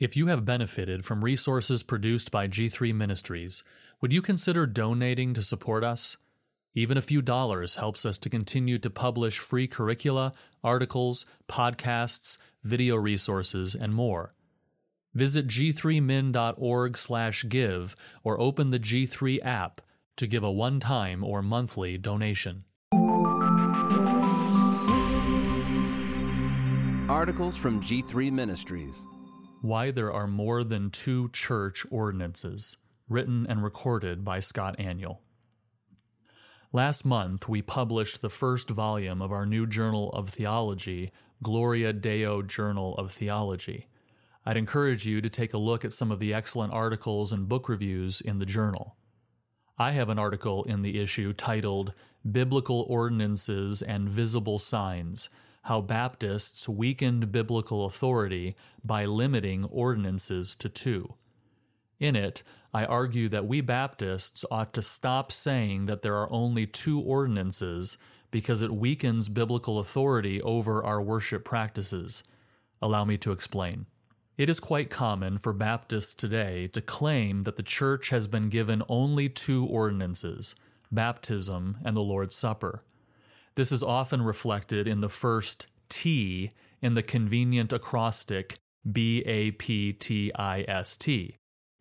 If you have benefited from resources produced by G3 Ministries, would you consider donating to support us? Even a few dollars helps us to continue to publish free curricula, articles, podcasts, video resources, and more. Visit g3min.org/give or open the G3 app to give a one-time or monthly donation. Articles from G3 Ministries. Why There Are More Than Two Church Ordinances, written and recorded by Scott Aniol. Last month, we published the first volume of our new Journal of Theology, Gloria Deo Journal of Theology. I'd encourage you to take a look at some of the excellent articles and book reviews in the journal. I have an article in the issue titled Biblical Ordinances and Visible Signs how Baptists weakened biblical authority by limiting ordinances to two. In it, I argue that we Baptists ought to stop saying that there are only two ordinances because it weakens biblical authority over our worship practices. Allow me to explain. It is quite common for Baptists today to claim that the church has been given only two ordinances baptism and the Lord's Supper. This is often reflected in the first T in the convenient acrostic B A P T I S T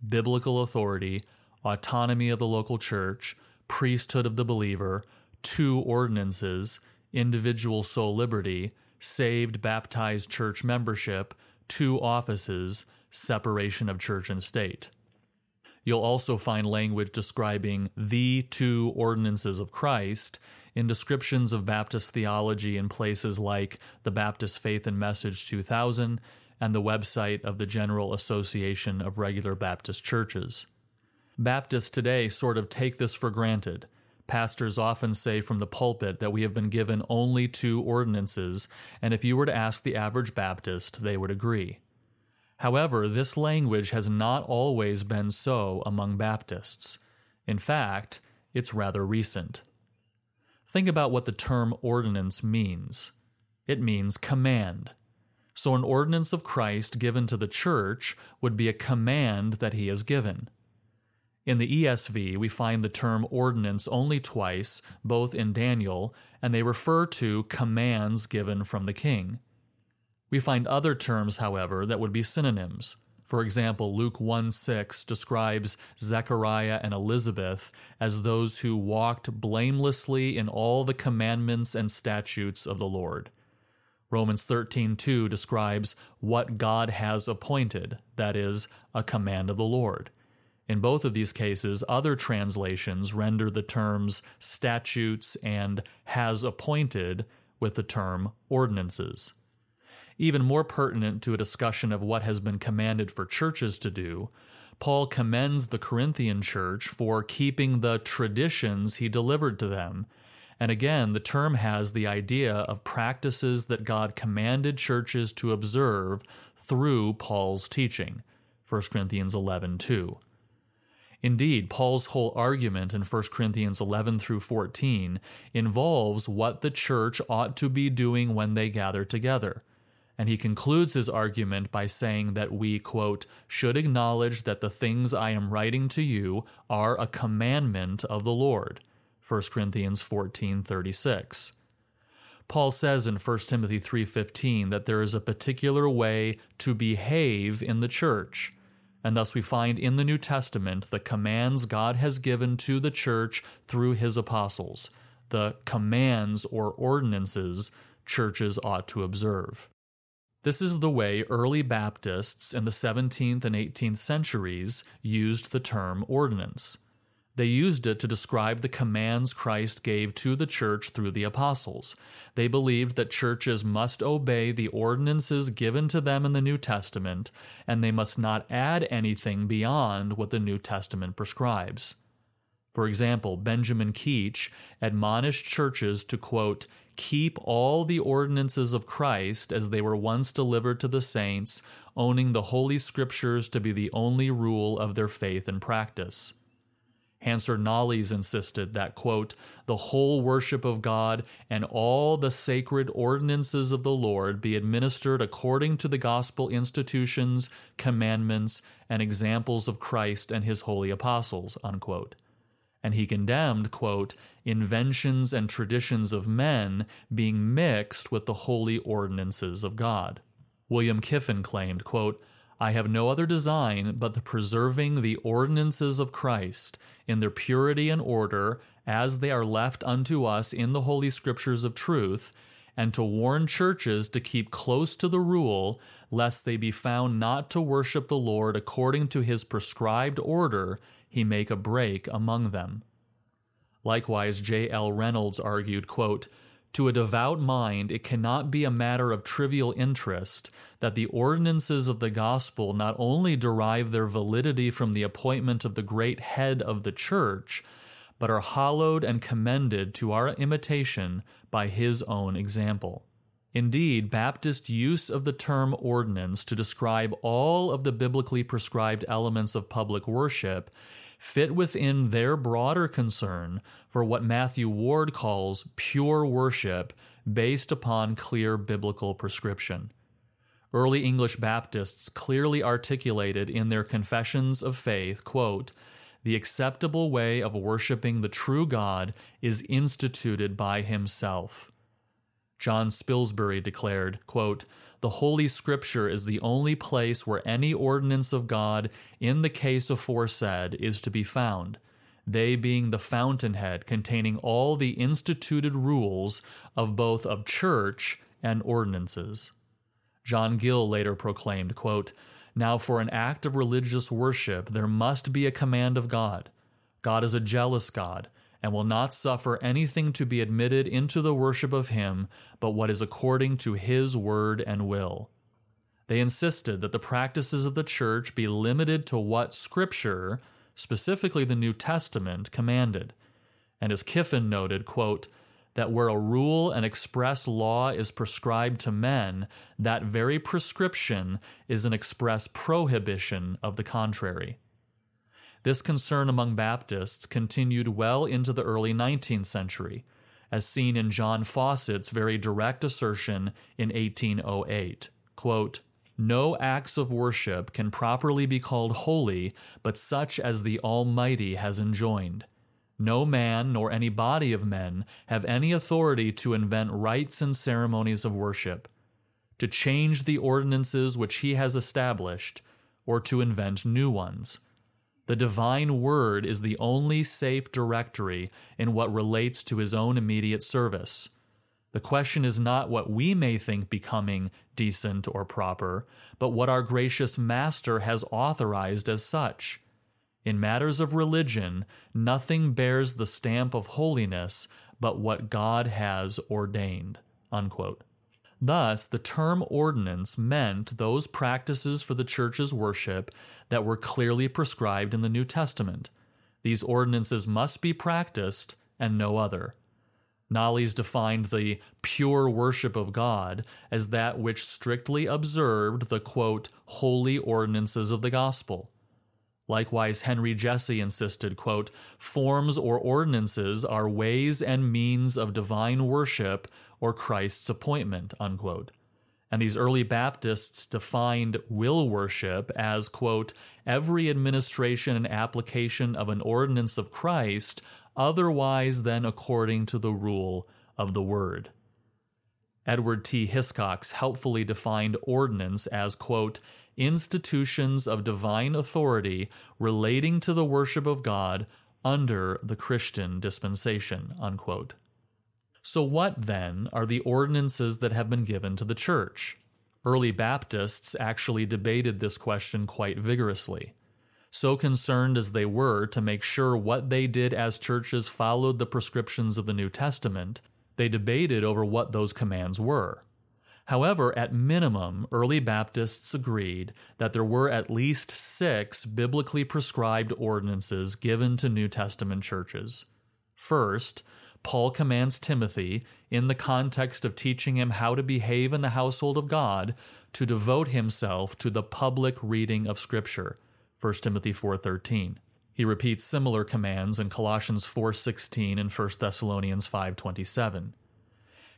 biblical authority, autonomy of the local church, priesthood of the believer, two ordinances, individual soul liberty, saved baptized church membership, two offices, separation of church and state. You'll also find language describing the two ordinances of Christ in descriptions of Baptist theology in places like the Baptist Faith and Message 2000 and the website of the General Association of Regular Baptist Churches. Baptists today sort of take this for granted. Pastors often say from the pulpit that we have been given only two ordinances, and if you were to ask the average Baptist, they would agree. However, this language has not always been so among Baptists. In fact, it's rather recent. Think about what the term ordinance means it means command. So, an ordinance of Christ given to the church would be a command that he has given. In the ESV, we find the term ordinance only twice, both in Daniel, and they refer to commands given from the king. We find other terms, however, that would be synonyms. For example, Luke 1 6 describes Zechariah and Elizabeth as those who walked blamelessly in all the commandments and statutes of the Lord. Romans 13:2 describes what God has appointed, that is, a command of the Lord. In both of these cases, other translations render the terms statutes and has appointed with the term ordinances. Even more pertinent to a discussion of what has been commanded for churches to do, Paul commends the Corinthian church for keeping the traditions he delivered to them and again, the term has the idea of practices that God commanded churches to observe through Paul's teaching. 1 Corinthians 11 2. Indeed, Paul's whole argument in 1 Corinthians 11 through 14 involves what the church ought to be doing when they gather together. And he concludes his argument by saying that we, quote, should acknowledge that the things I am writing to you are a commandment of the Lord. 1 Corinthians 14:36. Paul says in 1 Timothy 3:15 that there is a particular way to behave in the church. And thus we find in the New Testament the commands God has given to the church through his apostles, the commands or ordinances churches ought to observe. This is the way early Baptists in the 17th and 18th centuries used the term ordinance. They used it to describe the commands Christ gave to the church through the apostles. They believed that churches must obey the ordinances given to them in the New Testament, and they must not add anything beyond what the New Testament prescribes. For example, Benjamin Keach admonished churches to, quote, keep all the ordinances of Christ as they were once delivered to the saints, owning the Holy Scriptures to be the only rule of their faith and practice. Hanserd Knollys insisted that, quote, the whole worship of God and all the sacred ordinances of the Lord be administered according to the gospel institutions, commandments, and examples of Christ and his holy apostles, unquote. And he condemned, quote, inventions and traditions of men being mixed with the holy ordinances of God. William Kiffin claimed, quote, I have no other design but the preserving the ordinances of Christ in their purity and order as they are left unto us in the holy scriptures of truth, and to warn churches to keep close to the rule, lest they be found not to worship the Lord according to his prescribed order, he make a break among them. Likewise, J. L. Reynolds argued, quote, to a devout mind, it cannot be a matter of trivial interest that the ordinances of the gospel not only derive their validity from the appointment of the great head of the church, but are hallowed and commended to our imitation by his own example. Indeed, Baptist use of the term ordinance to describe all of the biblically prescribed elements of public worship fit within their broader concern for what Matthew Ward calls pure worship based upon clear biblical prescription. Early English Baptists clearly articulated in their confessions of faith, quote, the acceptable way of worshiping the true God is instituted by himself. John Spilsbury declared, quote, the Holy Scripture is the only place where any ordinance of God, in the case aforesaid, is to be found, they being the fountainhead containing all the instituted rules of both of church and ordinances. John Gill later proclaimed, quote, Now for an act of religious worship there must be a command of God. God is a jealous God and will not suffer anything to be admitted into the worship of him but what is according to his word and will. They insisted that the practices of the church be limited to what Scripture, specifically the New Testament, commanded. And as Kiffin noted, quote, that where a rule and express law is prescribed to men, that very prescription is an express prohibition of the contrary. This concern among Baptists continued well into the early 19th century, as seen in John Fawcett's very direct assertion in 1808. Quote, no acts of worship can properly be called holy but such as the Almighty has enjoined. No man nor any body of men have any authority to invent rites and ceremonies of worship, to change the ordinances which he has established, or to invent new ones. The divine word is the only safe directory in what relates to his own immediate service. The question is not what we may think becoming, decent, or proper, but what our gracious Master has authorized as such. In matters of religion, nothing bears the stamp of holiness but what God has ordained. Unquote. Thus, the term ordinance meant those practices for the church's worship that were clearly prescribed in the New Testament. These ordinances must be practiced and no other. Knollys defined the pure worship of God as that which strictly observed the quote, holy ordinances of the gospel. Likewise, Henry Jessey insisted, quote, forms or ordinances are ways and means of divine worship or Christ's appointment, unquote. And these early Baptists defined will worship as, quote, every administration and application of an ordinance of Christ, otherwise than according to the rule of the word. Edward T. Hiscox helpfully defined ordinance as, quote, institutions of divine authority relating to the worship of God under the Christian dispensation. Unquote. So, what then are the ordinances that have been given to the church? Early Baptists actually debated this question quite vigorously. So concerned as they were to make sure what they did as churches followed the prescriptions of the New Testament, they debated over what those commands were. However, at minimum, early Baptists agreed that there were at least six biblically prescribed ordinances given to New Testament churches. First, Paul commands Timothy, in the context of teaching him how to behave in the household of God, to devote himself to the public reading of Scripture. 1 Timothy 4:13. He repeats similar commands in Colossians 4:16 and 1 Thessalonians 5:27.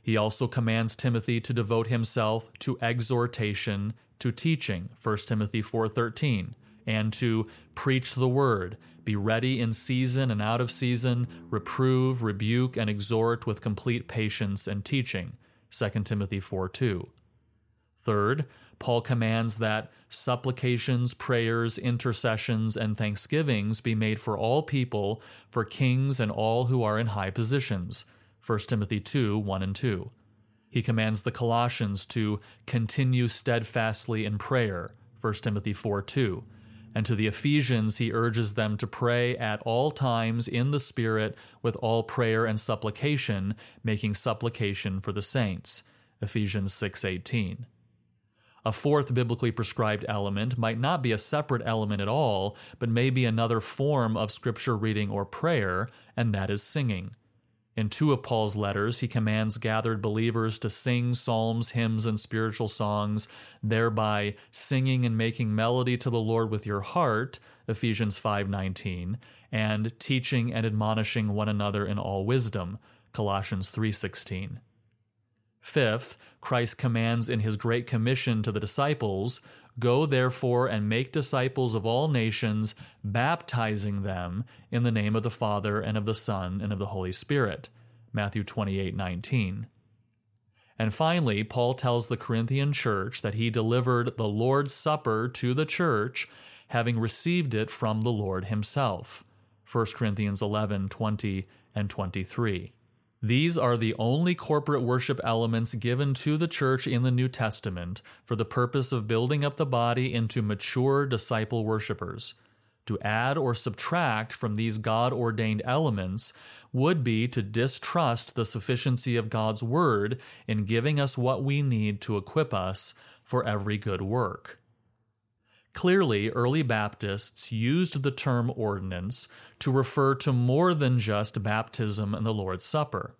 He also commands Timothy to devote himself to exhortation, to teaching, 1 Timothy 4:13, and to preach the word, be ready in season and out of season, reprove, rebuke and exhort with complete patience and teaching, 2 Timothy 4:2. Third, Paul commands that supplications, prayers, intercessions, and thanksgivings be made for all people, for kings and all who are in high positions. 1 Timothy 2 1 and 2. He commands the Colossians to continue steadfastly in prayer. 1 Timothy 4 2. And to the Ephesians, he urges them to pray at all times in the Spirit with all prayer and supplication, making supplication for the saints. Ephesians 6:18. A fourth biblically prescribed element might not be a separate element at all, but may be another form of scripture reading or prayer, and that is singing. In two of Paul's letters, he commands gathered believers to sing psalms, hymns, and spiritual songs, thereby singing and making melody to the Lord with your heart, Ephesians 5:19, and teaching and admonishing one another in all wisdom, Colossians 3:16. Fifth, Christ commands in his Great Commission to the disciples Go therefore and make disciples of all nations, baptizing them in the name of the Father and of the Son and of the Holy Spirit. Matthew 28 19. And finally, Paul tells the Corinthian church that he delivered the Lord's Supper to the church, having received it from the Lord himself. 1 Corinthians 11 20 and 23. These are the only corporate worship elements given to the church in the New Testament for the purpose of building up the body into mature disciple worshippers. To add or subtract from these God ordained elements would be to distrust the sufficiency of God's Word in giving us what we need to equip us for every good work. Clearly, early Baptists used the term ordinance to refer to more than just baptism and the Lord's Supper.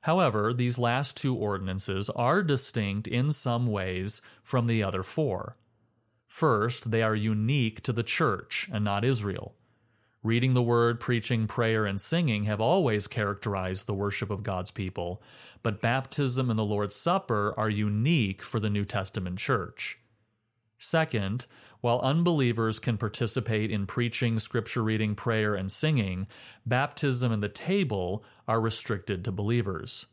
However, these last two ordinances are distinct in some ways from the other four. First, they are unique to the church and not Israel. Reading the word, preaching, prayer, and singing have always characterized the worship of God's people, but baptism and the Lord's Supper are unique for the New Testament church. Second, while unbelievers can participate in preaching, scripture reading, prayer, and singing, baptism and the table are restricted to believers.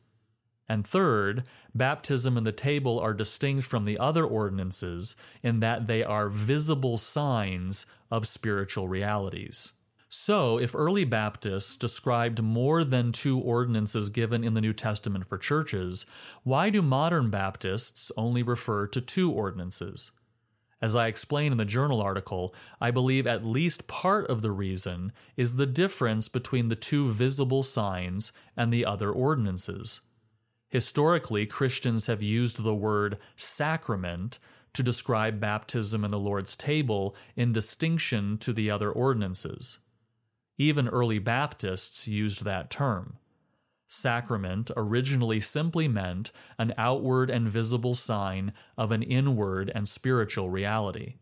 And third, baptism and the table are distinct from the other ordinances in that they are visible signs of spiritual realities. So, if early Baptists described more than two ordinances given in the New Testament for churches, why do modern Baptists only refer to two ordinances? As I explain in the journal article, I believe at least part of the reason is the difference between the two visible signs and the other ordinances. Historically, Christians have used the word sacrament to describe baptism and the Lord's table in distinction to the other ordinances. Even early Baptists used that term. Sacrament originally simply meant an outward and visible sign of an inward and spiritual reality.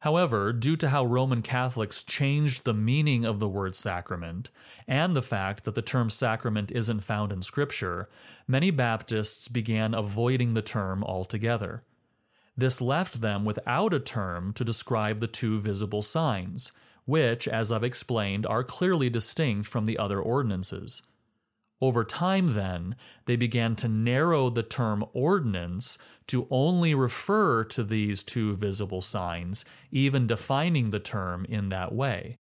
However, due to how Roman Catholics changed the meaning of the word sacrament, and the fact that the term sacrament isn't found in Scripture, many Baptists began avoiding the term altogether. This left them without a term to describe the two visible signs, which, as I've explained, are clearly distinct from the other ordinances. Over time, then, they began to narrow the term ordinance to only refer to these two visible signs, even defining the term in that way.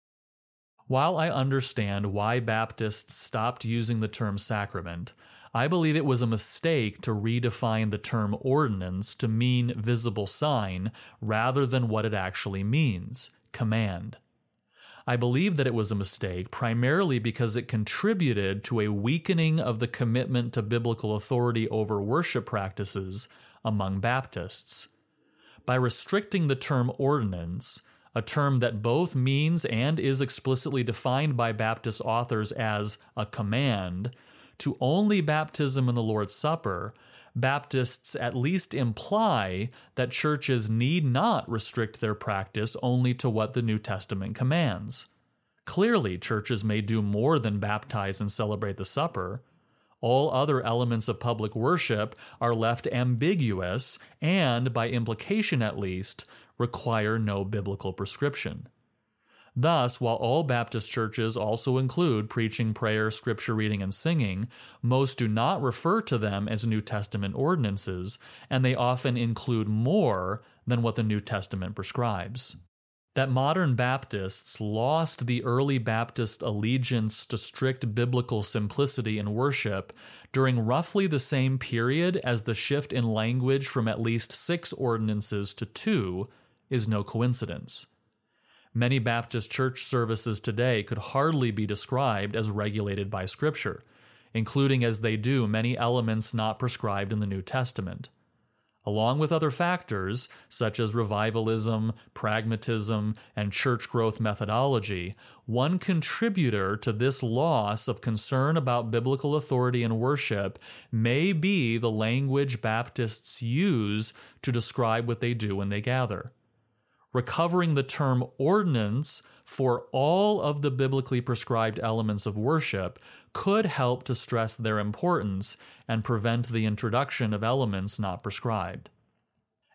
While I understand why Baptists stopped using the term sacrament, I believe it was a mistake to redefine the term ordinance to mean visible sign rather than what it actually means command. I believe that it was a mistake primarily because it contributed to a weakening of the commitment to biblical authority over worship practices among Baptists. By restricting the term ordinance, a term that both means and is explicitly defined by Baptist authors as a command, to only baptism and the Lord's Supper, Baptists at least imply that churches need not restrict their practice only to what the New Testament commands. Clearly, churches may do more than baptize and celebrate the supper. All other elements of public worship are left ambiguous and, by implication at least, require no biblical prescription. Thus, while all Baptist churches also include preaching, prayer, scripture reading, and singing, most do not refer to them as New Testament ordinances, and they often include more than what the New Testament prescribes. That modern Baptists lost the early Baptist allegiance to strict biblical simplicity in worship during roughly the same period as the shift in language from at least six ordinances to two is no coincidence. Many Baptist church services today could hardly be described as regulated by Scripture, including as they do many elements not prescribed in the New Testament. Along with other factors, such as revivalism, pragmatism, and church growth methodology, one contributor to this loss of concern about biblical authority in worship may be the language Baptists use to describe what they do when they gather recovering the term ordinance for all of the biblically prescribed elements of worship could help to stress their importance and prevent the introduction of elements not prescribed.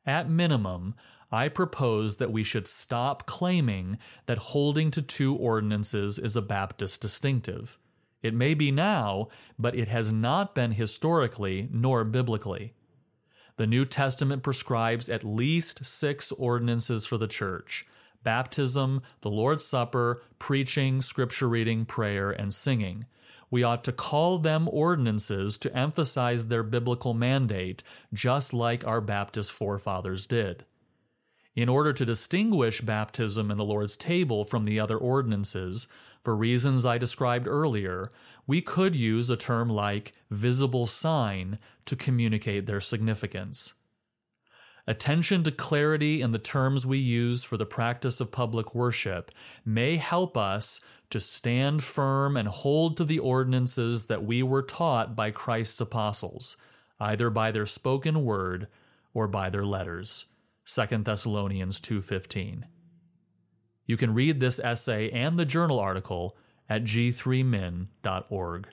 At minimum, I propose that we should stop claiming that holding to two ordinances is a Baptist distinctive. It may be now, but it has not been historically nor biblically. The New Testament prescribes at least six ordinances for the church baptism, the Lord's Supper, preaching, scripture reading, prayer, and singing. We ought to call them ordinances to emphasize their biblical mandate, just like our Baptist forefathers did. In order to distinguish baptism and the Lord's table from the other ordinances, for reasons I described earlier, we could use a term like visible sign to communicate their significance. Attention to clarity in the terms we use for the practice of public worship may help us to stand firm and hold to the ordinances that we were taught by Christ's apostles, either by their spoken word or by their letters. 2 Thessalonians 2:15. You can read this essay and the journal article at g3min.org.